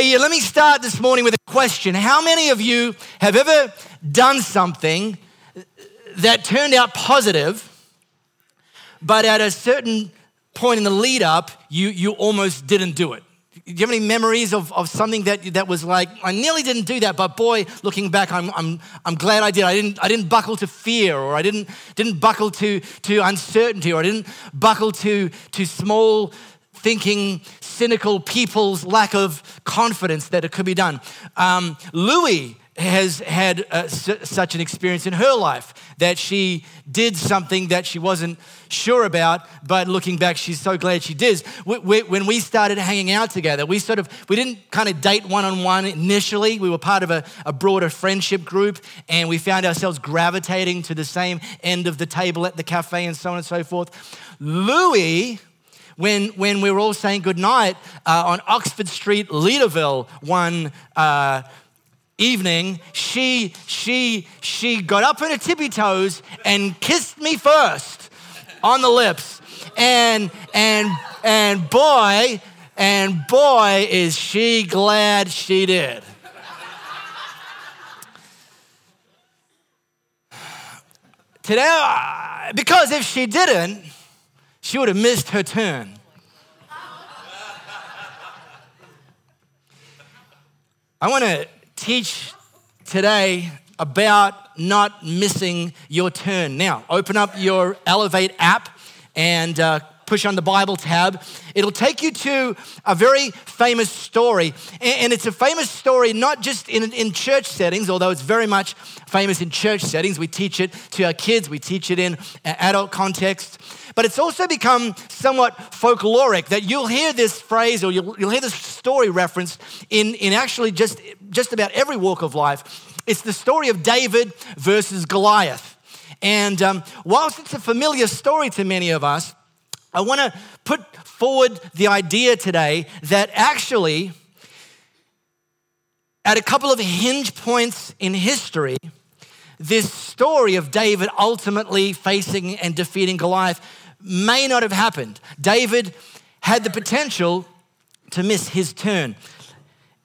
Hey, let me start this morning with a question. How many of you have ever done something that turned out positive, but at a certain point in the lead up, you, you almost didn't do it? Do you have any memories of, of something that, that was like, I nearly didn't do that, but boy, looking back, I'm, I'm, I'm glad I did. I didn't, I didn't buckle to fear, or I didn't, didn't buckle to, to uncertainty, or I didn't buckle to, to small thinking, cynical people's lack of confidence that it could be done. Um, Louie has had uh, such an experience in her life that she did something that she wasn't sure about, but looking back, she's so glad she did. We, we, when we started hanging out together, we sort of we didn't kind of date one on one initially. We were part of a, a broader friendship group, and we found ourselves gravitating to the same end of the table at the cafe and so on and so forth. Louie when, when we were all saying goodnight uh, on Oxford Street, Leederville, one uh, evening, she, she, she got up on her tippy toes and kissed me first on the lips. And, and, and boy, and boy, is she glad she did. Today, uh, because if she didn't, she would have missed her turn. I want to teach today about not missing your turn. Now, open up your Elevate app and uh, push on the Bible tab. It'll take you to a very famous story. And it's a famous story not just in, in church settings, although it's very much famous in church settings. We teach it to our kids, we teach it in adult context but it's also become somewhat folkloric that you'll hear this phrase or you'll, you'll hear this story referenced in, in actually just, just about every walk of life. It's the story of David versus Goliath. And um, whilst it's a familiar story to many of us, I want to put forward the idea today that actually, at a couple of hinge points in history, this story of David ultimately facing and defeating Goliath may not have happened. David had the potential to miss his turn.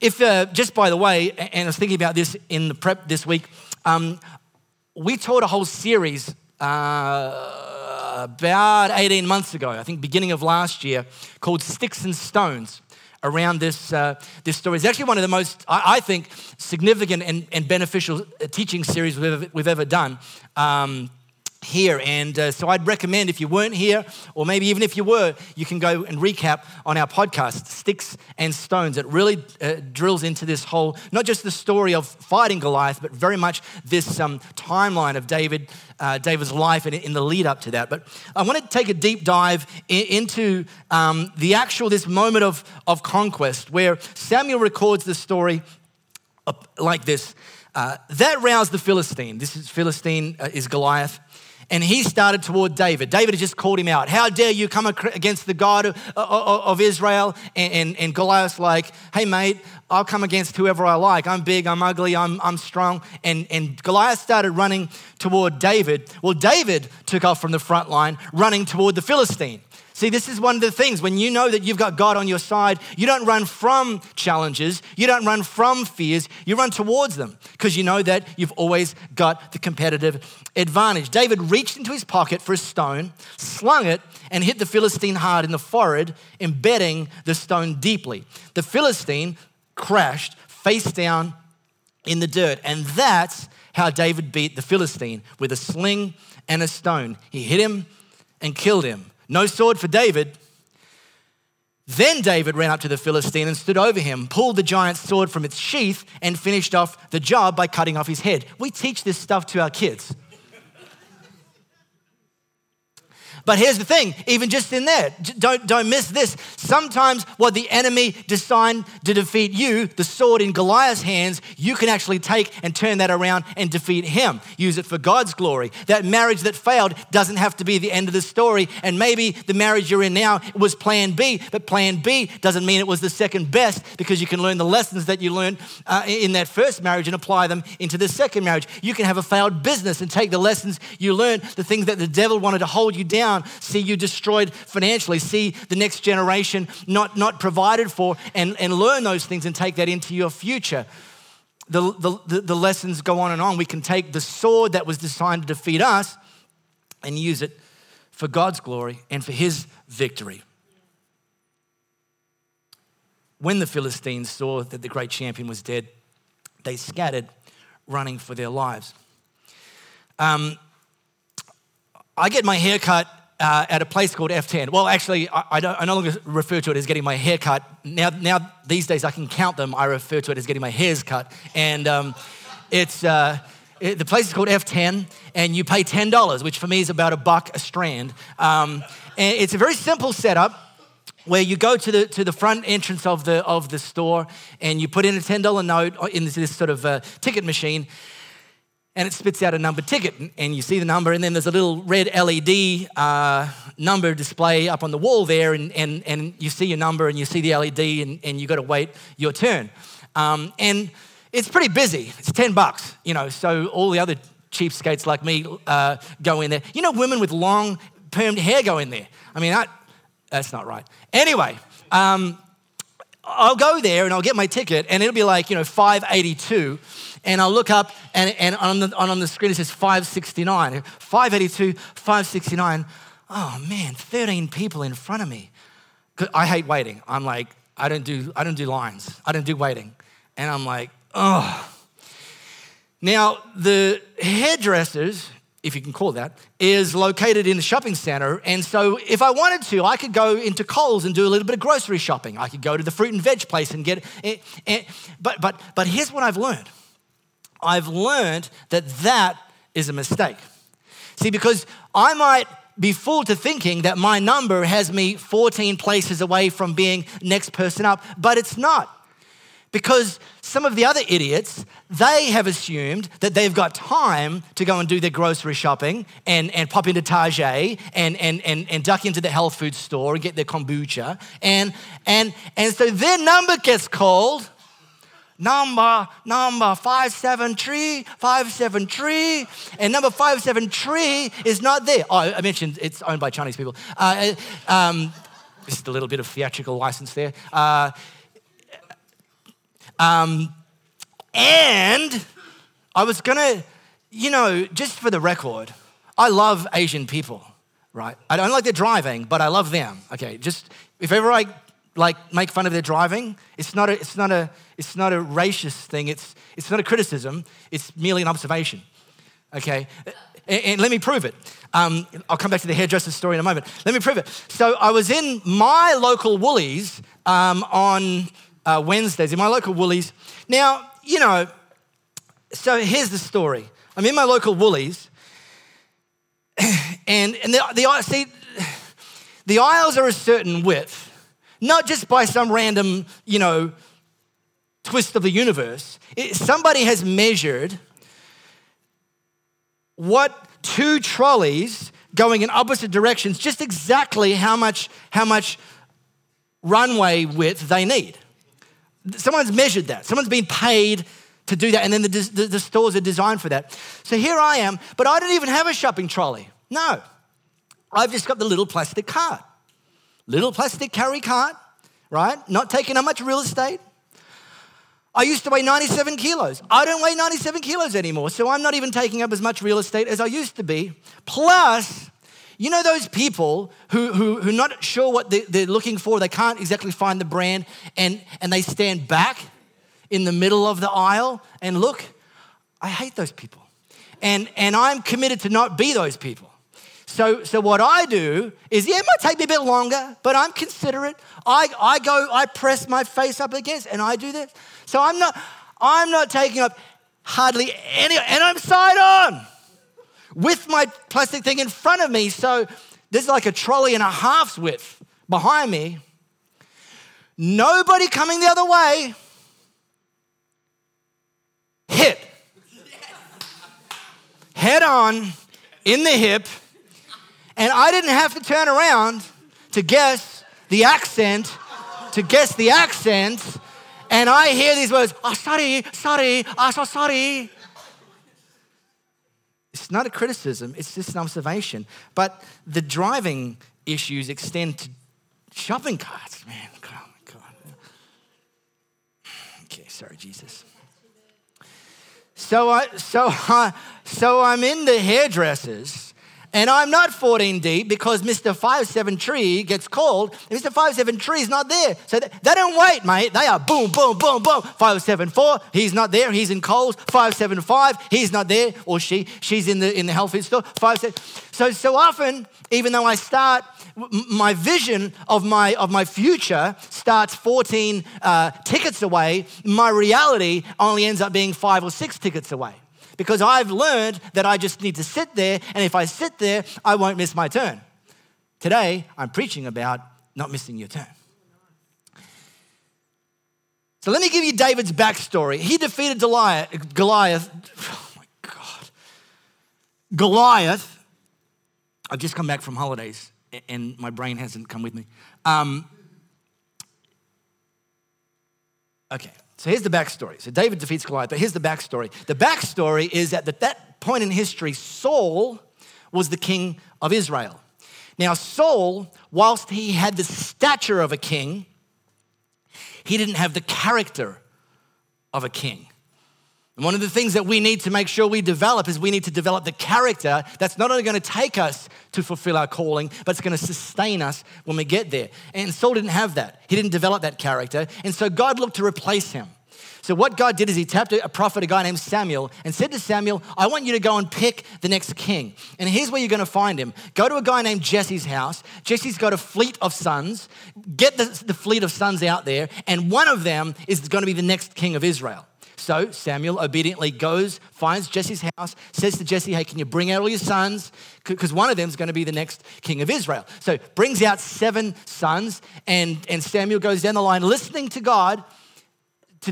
If, uh, just by the way, and I was thinking about this in the prep this week, um, we taught a whole series uh, about 18 months ago, I think beginning of last year, called Sticks and Stones around this, uh, this story. It's actually one of the most, I, I think, significant and, and beneficial teaching series we've ever, we've ever done. Um, here. And uh, so I'd recommend if you weren't here, or maybe even if you were, you can go and recap on our podcast, Sticks and Stones. It really uh, drills into this whole, not just the story of fighting Goliath, but very much this um, timeline of David, uh, David's life and in the lead up to that. But I want to take a deep dive in, into um, the actual, this moment of, of conquest where Samuel records the story like this. Uh, that roused the Philistine. This is Philistine uh, is Goliath and he started toward David. David had just called him out. How dare you come against the God of, Israel? And, and, and, Goliath's like, hey, mate, I'll come against whoever I like. I'm big, I'm ugly, I'm, I'm strong. And, and Goliath started running toward David. Well, David took off from the front line, running toward the Philistine. See, this is one of the things. When you know that you've got God on your side, you don't run from challenges, you don't run from fears, you run towards them because you know that you've always got the competitive advantage. David reached into his pocket for a stone, slung it, and hit the Philistine hard in the forehead, embedding the stone deeply. The Philistine crashed face down in the dirt. And that's how David beat the Philistine with a sling and a stone. He hit him and killed him. No sword for David. Then David ran up to the Philistine and stood over him, pulled the giant's sword from its sheath, and finished off the job by cutting off his head. We teach this stuff to our kids. But here's the thing, even just in there, don't, don't miss this. Sometimes what the enemy designed to defeat you, the sword in Goliath's hands, you can actually take and turn that around and defeat him. Use it for God's glory. That marriage that failed doesn't have to be the end of the story. And maybe the marriage you're in now was plan B, but plan B doesn't mean it was the second best because you can learn the lessons that you learned uh, in that first marriage and apply them into the second marriage. You can have a failed business and take the lessons you learned, the things that the devil wanted to hold you down down, see you destroyed financially, see the next generation not, not provided for, and, and learn those things and take that into your future. The, the, the lessons go on and on. We can take the sword that was designed to defeat us and use it for God's glory and for his victory. When the Philistines saw that the great champion was dead, they scattered, running for their lives. Um, I get my hair cut uh, at a place called F10. Well, actually, I, I, I, no longer refer to it as getting my hair cut. Now, now, these days, I can count them. I refer to it as getting my hairs cut. And um, it's, uh, it, the place is called F10, and you pay $10, which for me is about a buck a strand. Um, and it's a very simple setup where you go to the, to the front entrance of the, of the store and you put in a $10 note in this sort of uh, ticket machine and it spits out a number ticket and you see the number and then there's a little red led uh, number display up on the wall there and, and, and you see your number and you see the led and, and you got to wait your turn. Um, and it's pretty busy. It's 10 bucks you know so all the other cheapskates like me uh, go in there. You know women with long permed hair go in there. I mean that, that's not right. Anyway um, i'll go there and i'll get my ticket and it'll be like you know 582 and I'll look up and, and on, the, on the screen it says 569. 582, 569. Oh man, 13 people in front of me. I hate waiting. I'm like, I don't do, I don't do lines. I don't do waiting. And I'm like, oh. Now, the hairdressers, if you can call that, is located in the shopping center. And so if I wanted to, I could go into Coles and do a little bit of grocery shopping. I could go to the fruit and veg place and get it. but, but, but here's what I've learned I've learned that that is a mistake. See, because I might be fooled to thinking that my number has me 14 places away from being next person up, but it's not. Because some of the other idiots, they have assumed that they've got time to go and do their grocery shopping and, and pop into Target and, and, and, and duck into the health food store and get their kombucha. And, and, and so their number gets called number, number 573, 573, and number 573 is not there. Oh, I mentioned it's owned by Chinese people. Uh, um, just a little bit of theatrical license there. Uh, um, and I was gonna, you know, just for the record, I love Asian people, right? I don't like their driving, but I love them. Okay, just if ever I like make fun of their driving. It's not a, it's not a, it's not a racist thing. It's, it's not a criticism. It's merely an observation. Okay? And, and let me prove it. Um, I'll come back to the hairdresser's story in a moment. Let me prove it. So I was in my local Woolies um, on uh, Wednesdays, in my local Woolies. Now, you know, so here's the story. I'm in my local Woolies, and, and the, the, see, the aisles are a certain width not just by some random, you know, twist of the universe. It, somebody has measured what two trolleys going in opposite directions, just exactly how much, how much runway width they need. Someone's measured that. Someone's been paid to do that, and then the, the, the stores are designed for that. So here I am, but I don't even have a shopping trolley. No, I've just got the little plastic cart. Little plastic carry cart, right? Not taking up much real estate. I used to weigh 97 kilos. I don't weigh 97 kilos anymore, so I'm not even taking up as much real estate as I used to be. Plus, you know those people who, who, who are not sure what they, they're looking for, they can't exactly find the brand, and, and they stand back in the middle of the aisle and look? I hate those people. And, and I'm committed to not be those people. So, so what I do is, yeah, it might take me a bit longer, but I'm considerate. I, I go, I press my face up against, and I do this. So I'm not, I'm not taking up hardly any, and I'm side on with my plastic thing in front of me. So there's like a trolley and a half's width behind me. Nobody coming the other way. Hit. Head on in the hip and I didn't have to turn around to guess the accent, to guess the accent. And I hear these words, oh, sorry, sorry, oh, so sorry. It's not a criticism, it's just an observation. But the driving issues extend to shopping carts, man. God. Okay, sorry, Jesus. So I so I so I'm in the hairdressers and I'm not 14 deep because Mr. 57 Tree gets called. Mr. 57 Tree is not there. So they, they don't wait, mate. They are boom, boom, boom, boom. 574, he's not there. He's in Coles. 575, he's not there. Or she, she's in the in the health food store. Five, so so often, even though I start my vision of my of my future starts 14 uh, tickets away my reality only ends up being five or six tickets away because I've learned that I just need to sit there, and if I sit there, I won't miss my turn. Today, I'm preaching about not missing your turn. So let me give you David's backstory. He defeated Goliath. Goliath oh my God. Goliath. I've just come back from holidays and my brain hasn't come with me. Um, okay. So here's the backstory. So David defeats Goliath, but here's the backstory. The backstory is that at that point in history, Saul was the king of Israel. Now, Saul, whilst he had the stature of a king, he didn't have the character of a king. And one of the things that we need to make sure we develop is we need to develop the character that's not only going to take us to fulfill our calling, but it's going to sustain us when we get there. And Saul didn't have that. He didn't develop that character. And so God looked to replace him. So what God did is he tapped a prophet, a guy named Samuel, and said to Samuel, I want you to go and pick the next king. And here's where you're going to find him. Go to a guy named Jesse's house. Jesse's got a fleet of sons. Get the, the fleet of sons out there, and one of them is going to be the next king of Israel. So Samuel obediently goes, finds Jesse's house, says to Jesse, Hey, can you bring out all your sons? Because one of them is going to be the next king of Israel. So brings out seven sons, and, and Samuel goes down the line listening to God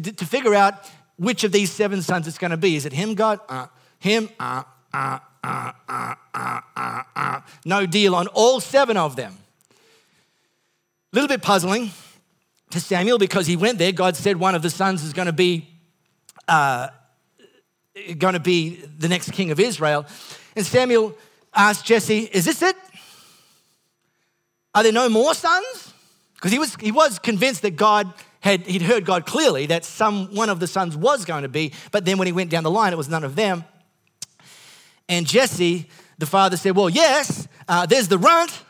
to, to figure out which of these seven sons it's going to be. Is it him, God? Uh, him? Uh, uh, uh, uh, uh, uh, uh. No deal on all seven of them. A little bit puzzling to Samuel because he went there. God said one of the sons is going to be uh, going to be the next king of Israel. And Samuel asked Jesse, Is this it? Are there no more sons? Because he was, he was convinced that God had, he'd heard God clearly that some, one of the sons was going to be, but then when he went down the line, it was none of them. And Jesse, the father, said, Well, yes, uh, there's the runt,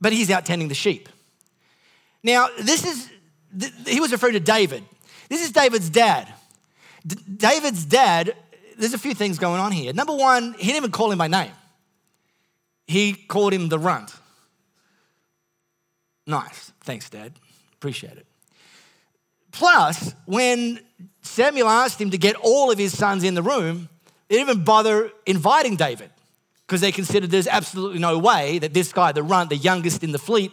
but he's out tending the sheep. Now, this is, he was referring to David. This is David's dad. D- David's dad, there's a few things going on here. Number one, he didn't even call him by name, he called him the runt. Nice. Thanks, Dad. Appreciate it. Plus, when Samuel asked him to get all of his sons in the room, they didn't even bother inviting David because they considered there's absolutely no way that this guy, the runt, the youngest in the fleet,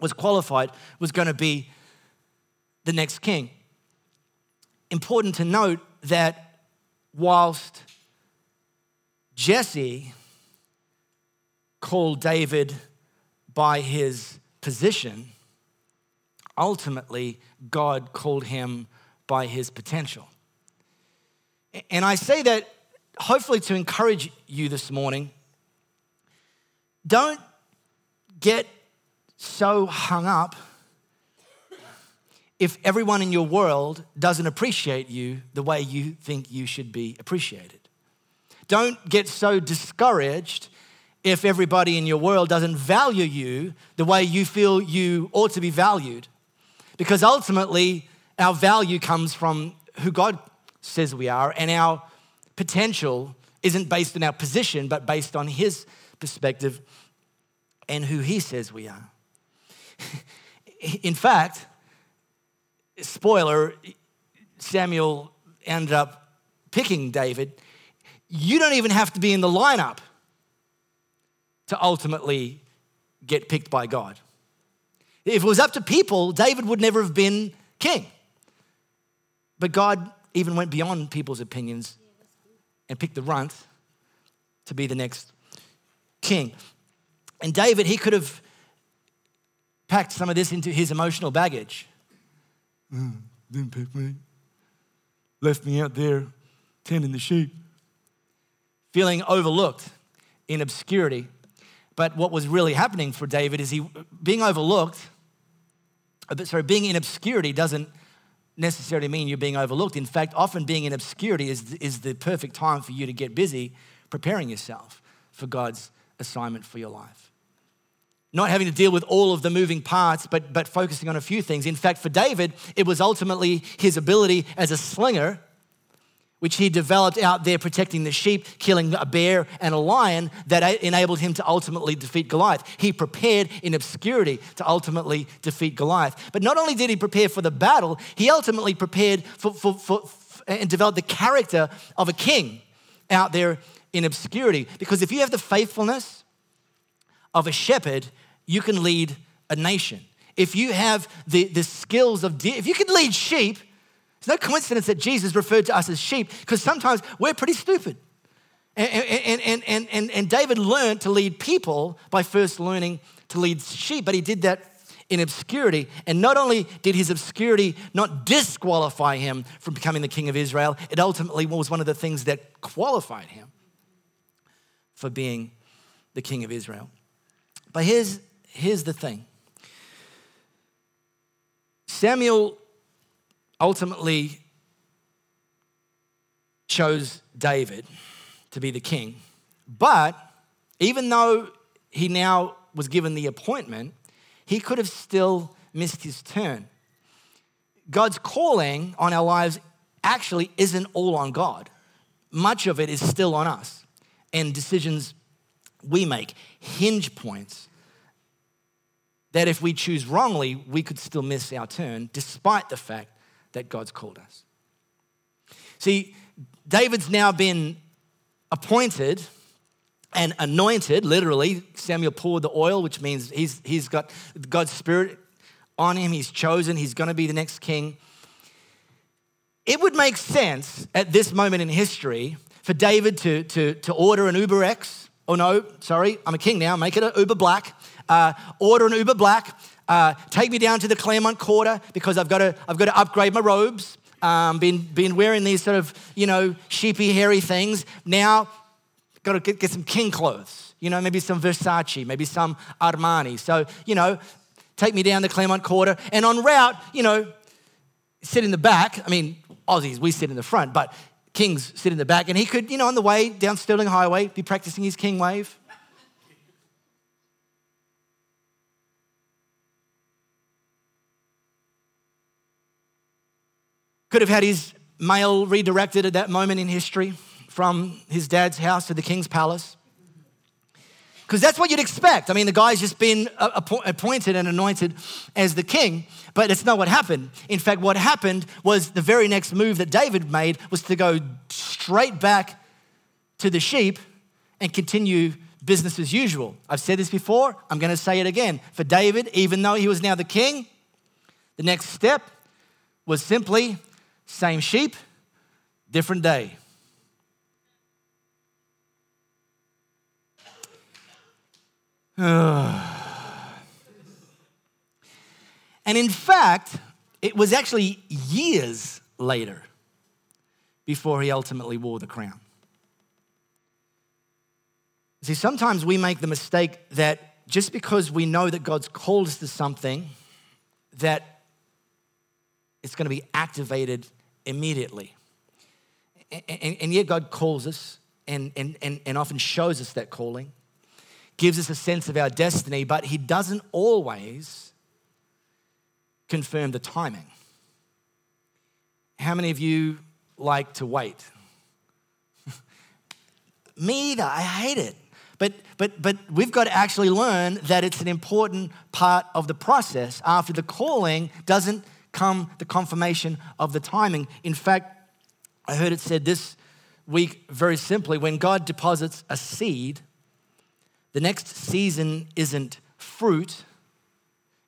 was qualified, was going to be the next king important to note that whilst Jesse called David by his position, ultimately God called him by his potential. And I say that hopefully to encourage you this morning. Don't get so hung up if everyone in your world doesn't appreciate you the way you think you should be appreciated. Don't get so discouraged if everybody in your world doesn't value you the way you feel you ought to be valued. Because ultimately, our value comes from who God says we are, and our potential isn't based on our position, but based on His perspective and who He says we are. in fact, spoiler, Samuel ended up picking David. You don't even have to be in the lineup to ultimately get picked by God. If it was up to people, David would never have been king. But God even went beyond people's opinions and picked the runt to be the next king. And David, he could have packed some of this into his emotional baggage mm, didn't pick me. Left me out there tending the sheep. feeling overlooked in obscurity. But what was really happening for David is he being overlooked, sorry, being in obscurity doesn't necessarily mean you're being overlooked. In fact, often being in obscurity is, is the perfect time for you to get busy preparing yourself for God's assignment for your life. Not having to deal with all of the moving parts, but, but focusing on a few things. In fact, for David, it was ultimately his ability as a slinger which he developed out there protecting the sheep, killing a bear and a lion, that enabled him to ultimately defeat Goliath. He prepared in obscurity to ultimately defeat Goliath. But not only did he prepare for the battle, he ultimately prepared for, for, for, and developed the character of a king out there in obscurity. Because if you have the faithfulness of a shepherd, you can lead a nation. If you have the, the skills of, de- if you can lead sheep, it's no coincidence that Jesus referred to us as sheep because sometimes we're pretty stupid. And, and, and, and, and David learned to lead people by first learning to lead sheep, but he did that in obscurity. And not only did his obscurity not disqualify him from becoming the king of Israel, it ultimately was one of the things that qualified him for being the king of Israel. But here's, here's the thing Samuel ultimately chose David to be the king. But even though he now was given the appointment, he could have still missed his turn. God's calling on our lives actually isn't all on God. Much of it is still on us and decisions we make, hinge points that if we choose wrongly, we could still miss our turn, despite the fact that God's called us. See, David's now been appointed and anointed, literally. Samuel poured the oil, which means he's, he's got God's Spirit on him. He's chosen. He's going to be the next king. It would make sense at this moment in history for David to, to, to order an Uber X. Oh, no, sorry, I'm a king now. Make it an Uber Black. Uh, order an Uber Black uh, take me down to the Claremont Quarter because I've got to, I've got to upgrade my robes. Um, been, been wearing these sort of, you know, sheepy, hairy things. Now, got to get, get some king clothes, you know, maybe some Versace, maybe some Armani. So, you know, take me down the Claremont Quarter. And on route, you know, sit in the back. I mean, Aussies, we sit in the front, but kings sit in the back. And he could, you know, on the way down Stirling Highway, be practicing his king wave. Could have had his mail redirected at that moment in history from his dad's house to the king's palace. Because that's what you'd expect. I mean, the guy's just been appointed and anointed as the king, but it's not what happened. In fact, what happened was the very next move that David made was to go straight back to the sheep and continue business as usual. I've said this before, I'm going to say it again. For David, even though he was now the king, the next step was simply same sheep, different day. and in fact, it was actually years later before he ultimately wore the crown. See, sometimes we make the mistake that just because we know that God's called us to something, that it's going to be activated immediately. And, and, and yet, God calls us and, and, and, and often shows us that calling, gives us a sense of our destiny, but He doesn't always confirm the timing. How many of you like to wait? Me either. I hate it. But, but, but we've got to actually learn that it's an important part of the process after the calling doesn't come the confirmation of the timing. In fact, I heard it said this week very simply when God deposits a seed, the next season isn't fruit,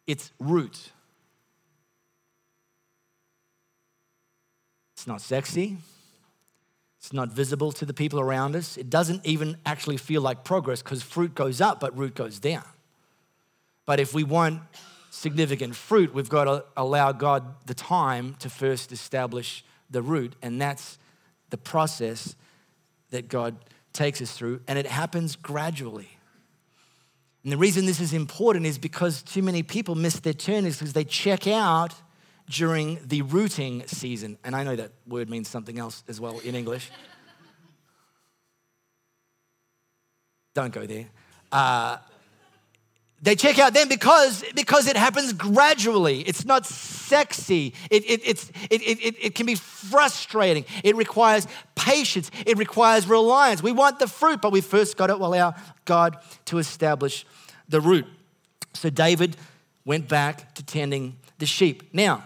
it's root. It's not sexy. It's not visible to the people around us. It doesn't even actually feel like progress because fruit goes up, but root goes down. But if we want significant fruit, we've got to allow God the time to first establish the root. And that's the process that God takes us through, and it happens gradually. And the reason this is important is because too many people miss their turn is because they check out during the rooting season. And I know that word means something else as well in English. Don't go there. Uh, they check out then because, because it happens gradually. It's not sexy. It, it, it's, it, it, it can be frustrating. It requires patience. It requires reliance. We want the fruit, but we first got to allow God to establish the root. So David went back to tending the sheep. Now,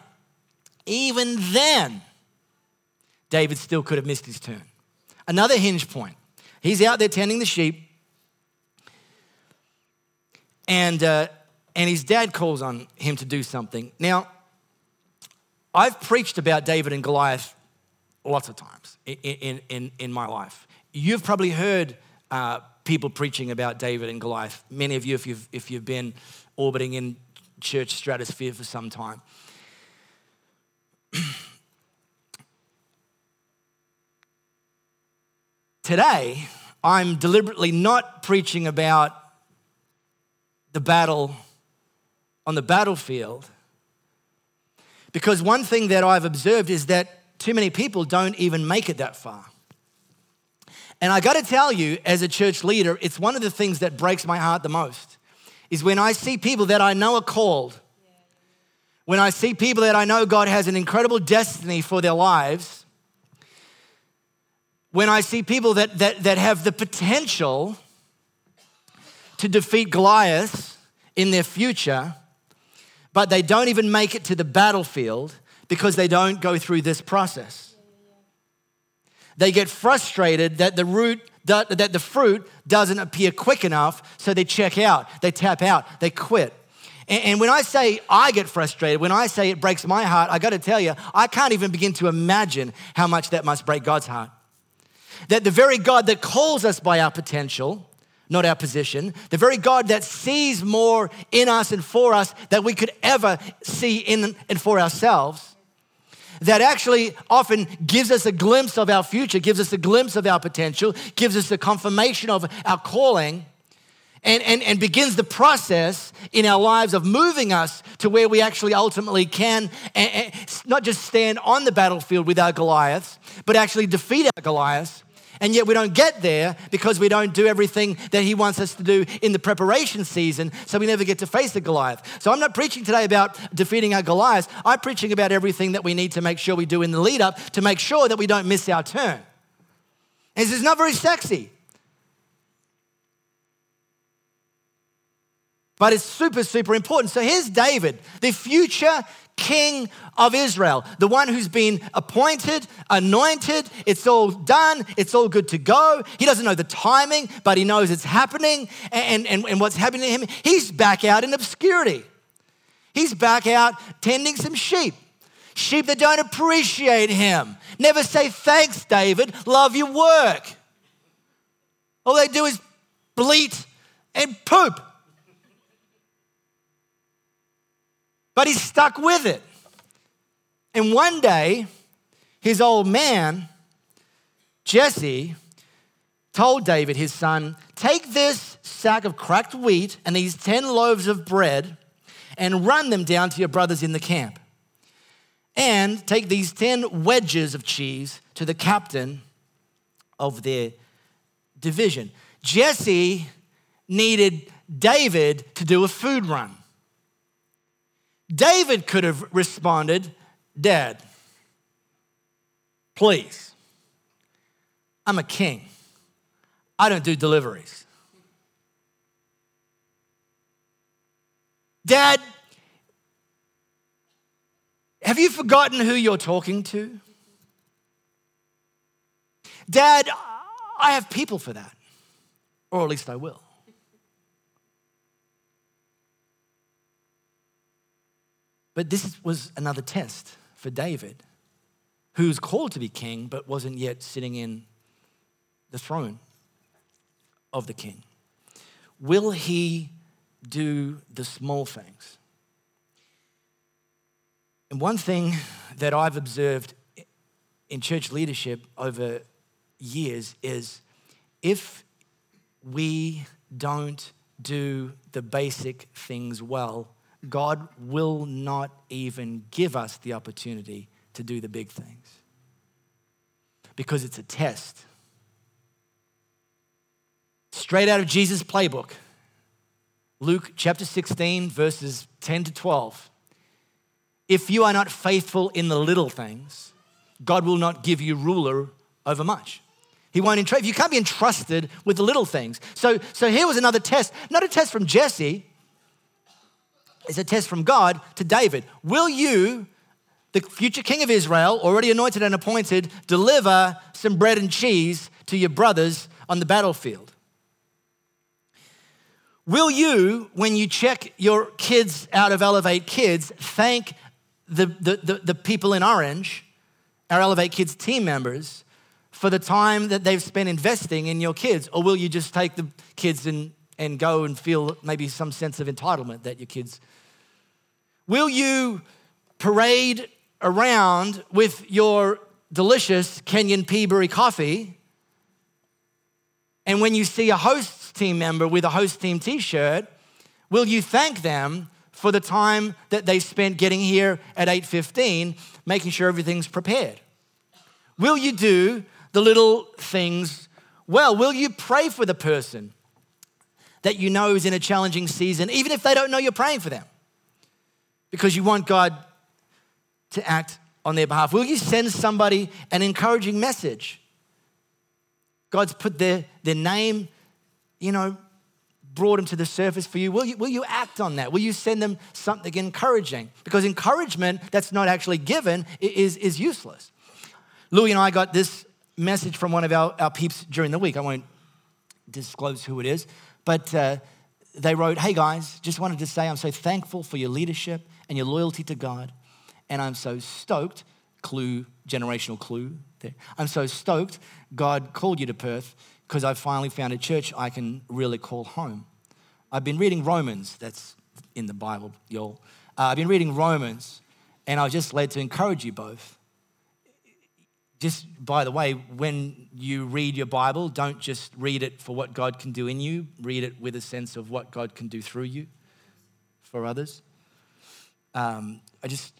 even then, David still could have missed his turn. Another hinge point. He's out there tending the sheep and, uh, and his dad calls on him to do something. Now, I've preached about David and Goliath lots of times in, in, in, my life. You've probably heard uh, people preaching about David and Goliath, many of you, if you've, if you've been orbiting in church stratosphere for some time. Today, I'm deliberately not preaching about the battle on the battlefield. Because one thing that I've observed is that too many people don't even make it that far. And I got to tell you, as a church leader, it's one of the things that breaks my heart the most is when I see people that I know are called, when I see people that I know God has an incredible destiny for their lives, when I see people that, that, that have the potential to defeat Goliath in their future, but they don't even make it to the battlefield because they don't go through this process. They get frustrated that the root that the fruit doesn't appear quick enough, so they check out, they tap out, they quit. And when I say I get frustrated, when I say it breaks my heart, I got to tell you, I can't even begin to imagine how much that must break God's heart. That the very God that calls us by our potential, not our position. The very God that sees more in us and for us that we could ever see in and for ourselves, that actually often gives us a glimpse of our future, gives us a glimpse of our potential, gives us the confirmation of our calling. And, and, and begins the process in our lives of moving us to where we actually ultimately can and, and not just stand on the battlefield with our Goliaths, but actually defeat our Goliaths and yet we don't get there because we don't do everything that he wants us to do in the preparation season, so we never get to face the Goliath. So I'm not preaching today about defeating our Goliath. I'm preaching about everything that we need to make sure we do in the lead up to make sure that we don't miss our turn. And this is not very sexy. But it's super, super important. So here's David, the future king of Israel, the one who's been appointed, anointed. It's all done, it's all good to go. He doesn't know the timing, but he knows it's happening and, and, and what's happening to him. He's back out in obscurity. He's back out tending some sheep. Sheep that don't appreciate him. Never say thanks, David. Love your work. All they do is bleat and poop. But he stuck with it. And one day, his old man, Jesse, told David, his son, Take this sack of cracked wheat and these 10 loaves of bread and run them down to your brothers in the camp. And take these 10 wedges of cheese to the captain of their division. Jesse needed David to do a food run. David could have responded, Dad, please, I'm a king. I don't do deliveries. Dad, have you forgotten who you're talking to? Dad, I have people for that, or at least I will. But this was another test for David, who was called to be king, but wasn't yet sitting in the throne of the king. Will he do the small things? And one thing that I've observed in church leadership over years is if we don't do the basic things well, God will not even give us the opportunity to do the big things because it's a test. Straight out of Jesus' playbook, Luke chapter 16, verses 10 to 12. If you are not faithful in the little things, God will not give you ruler over much. He won't entrust. You can't be entrusted with the little things. So, so here was another test, not a test from Jesse, it's a test from God to David. Will you, the future king of Israel, already anointed and appointed, deliver some bread and cheese to your brothers on the battlefield? Will you, when you check your kids out of Elevate Kids, thank the, the, the, the people in orange, our Elevate Kids team members, for the time that they've spent investing in your kids? Or will you just take the kids and, and go and feel maybe some sense of entitlement that your kids. Will you parade around with your delicious Kenyan Peaberry coffee? And when you see a host team member with a host team t shirt, will you thank them for the time that they spent getting here at 8:15 making sure everything's prepared? Will you do the little things well? Will you pray for the person that you know is in a challenging season even if they don't know you're praying for them because you want God to act on their behalf will you send somebody an encouraging message God's put their, their name you know brought them to the surface for you, will you, will you act on that? Will you send them something encouraging? Because encouragement that's not actually given is, is useless. Louis and I got this message from one of our, our peeps during the week. I won't disclose who it is, but uh, they wrote, Hey guys, just wanted to say I'm so thankful for your leadership and your loyalty to God. And I'm so stoked, clue, generational clue there. I'm so stoked God called you to Perth because I finally found a church I can really call home. I've been reading Romans, that's in the Bible, y'all. Uh, I've been reading Romans, and I was just led to encourage you both. Just by the way, when you read your Bible, don't just read it for what God can do in you, read it with a sense of what God can do through you for others. Um, I just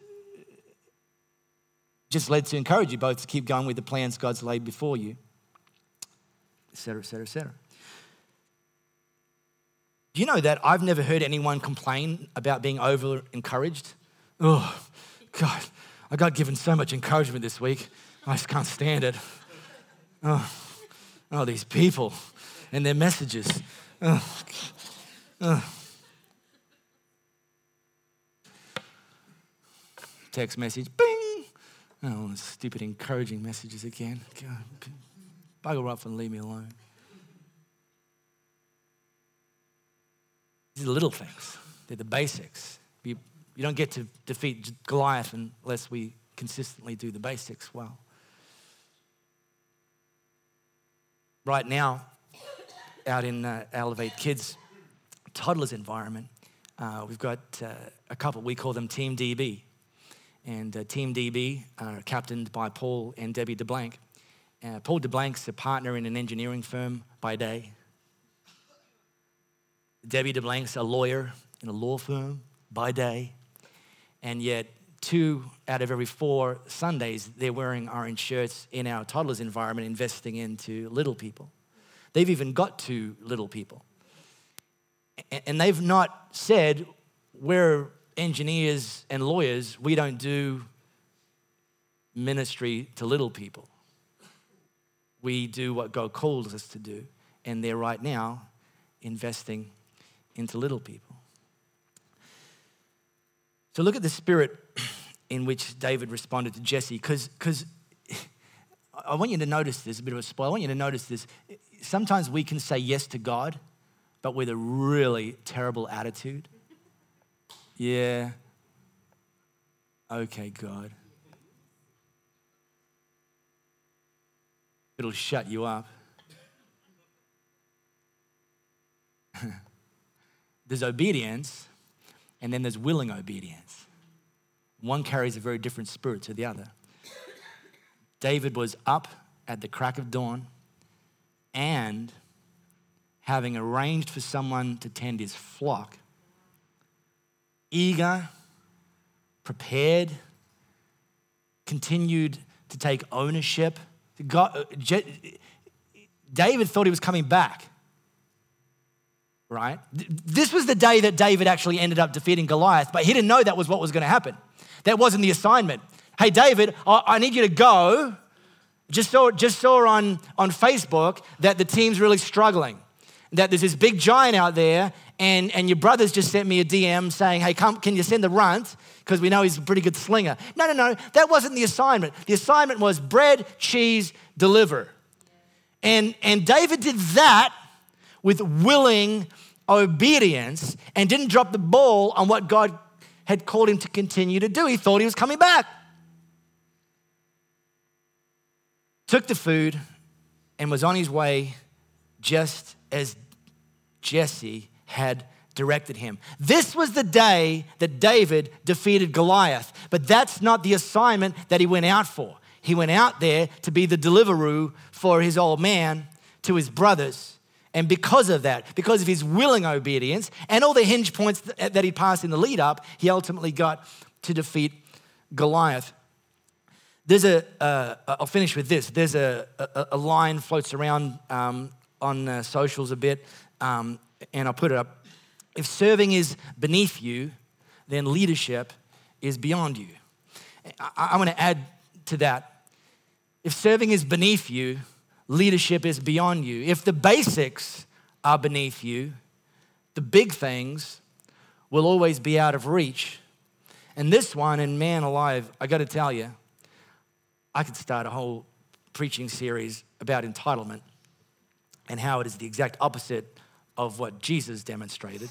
just led to encourage you both to keep going with the plans God's laid before you etc., etc., etc. Do you know that I've never heard anyone complain about being over encouraged? Oh, God, I got given so much encouragement this week. I just can't stand it. Oh, oh these people and their messages. Oh, oh. Text message, bing. Oh, stupid encouraging messages again. God. Bugger off and leave me alone. These are the little things, they're the basics. You, you don't get to defeat Goliath unless we consistently do the basics well. Right now, out in uh, Elevate Kids toddlers environment, uh, we've got uh, a couple, we call them Team DB. And uh, Team DB captained by Paul and Debbie DeBlanc. Uh, Paul DeBlank's a partner in an engineering firm by day. Debbie DeBlank's a lawyer in a law firm by day. And yet, two out of every four Sundays, they're wearing orange shirts in our toddlers environment, investing into little people. They've even got to little people. And they've not said, we're engineers and lawyers, we don't do ministry to little people we do what God calls us to do. And they're right now investing into little people. So look at the spirit in which David responded to Jesse, because I want you to notice this, a bit of a spoil. I want you to notice this. Sometimes we can say yes to God, but with a really terrible attitude. Yeah. Okay, God. it'll shut you up. there's obedience, and then there's willing obedience. One carries a very different spirit to the other. David was up at the crack of dawn, and having arranged for someone to tend his flock, eager, prepared, continued to take ownership. God, uh, David thought he was coming back, right? This was the day that David actually ended up defeating Goliath, but he didn't know that was what was going to happen. That wasn't the assignment. Hey, David, I need you to go. Just saw, just saw on, on Facebook that the team's really struggling, that there's this big giant out there, and, and your brother's just sent me a DM saying, hey, come, can you send the runt? Because we know he's a pretty good slinger. No, no, no, that wasn't the assignment. The assignment was bread, cheese, deliver. And, and David did that with willing obedience and didn't drop the ball on what God had called him to continue to do. He thought he was coming back. Took the food and was on his way just as Jesse had directed him. This was the day that David defeated Goliath, but that's not the assignment that he went out for. He went out there to be the deliveroo for his old man to his brothers. And because of that, because of his willing obedience and all the hinge points that he passed in the lead up, he ultimately got to defeat Goliath. There's a. will uh, finish with this. There's a, a, a line floats around um, on uh, socials a bit, um, and I'll put it up. If serving is beneath you, then leadership is beyond you. I, I want to add to that if serving is beneath you, leadership is beyond you. If the basics are beneath you, the big things will always be out of reach. And this one, and man alive, I got to tell you, I could start a whole preaching series about entitlement and how it is the exact opposite of what Jesus demonstrated.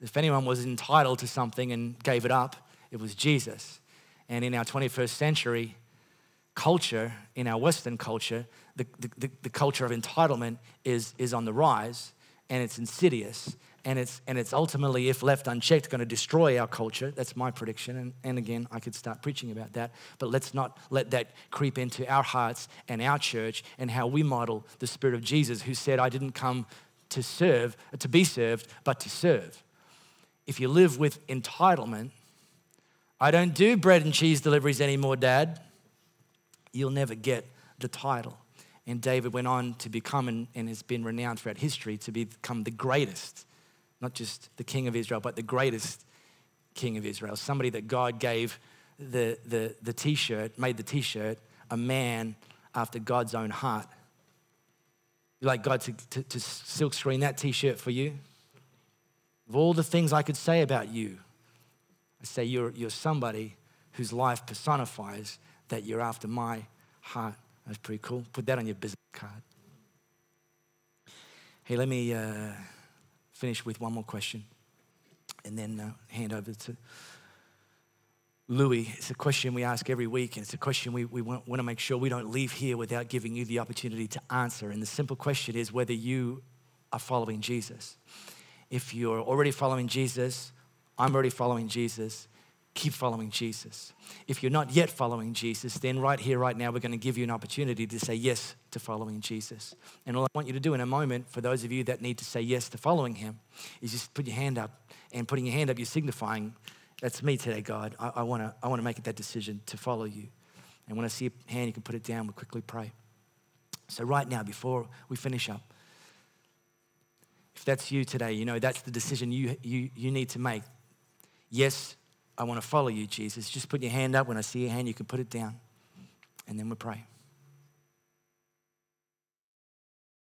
If anyone was entitled to something and gave it up, it was Jesus. And in our 21st century, culture, in our Western culture, the, the, the, culture of entitlement is, is on the rise and it's insidious. And it's, and it's ultimately, if left unchecked, going to destroy our culture. That's my prediction. And, and again, I could start preaching about that. But let's not let that creep into our hearts and our church and how we model the Spirit of Jesus, who said, I didn't come to serve, to be served, but to serve. If you live with entitlement, I don't do bread and cheese deliveries anymore, Dad you'll never get the title. And David went on to become and, and has been renowned throughout history to become the greatest, not just the king of Israel, but the greatest king of Israel. Somebody that God gave the, the, the t shirt, made the t shirt, a man after God's own heart. You like God to, to, to silk screen that t shirt for you? Of all the things I could say about you, I say you're, you're somebody whose life personifies that you're after my heart. That's pretty cool. Put that on your business card. Hey, let me uh, finish with one more question and then uh, hand over to Louis. It's a question we ask every week, and it's a question we, we want, want to make sure we don't leave here without giving you the opportunity to answer. And the simple question is whether you are following Jesus. If you're already following Jesus, I'm already following Jesus, keep following Jesus. If you're not yet following Jesus, then right here, right now, we're going to give you an opportunity to say yes to following Jesus. And all I want you to do in a moment, for those of you that need to say yes to following Him, is just put your hand up. And putting your hand up, you're signifying, that's me today, God. I, I want to I wanna make that decision to follow you. And when I see a hand, you can put it down. We'll quickly pray. So, right now, before we finish up, if that's you today, you know that's the decision you, you, you need to make. Yes I want to follow you, Jesus. Just put your hand up. When I see your hand, you can put it down. And then we pray.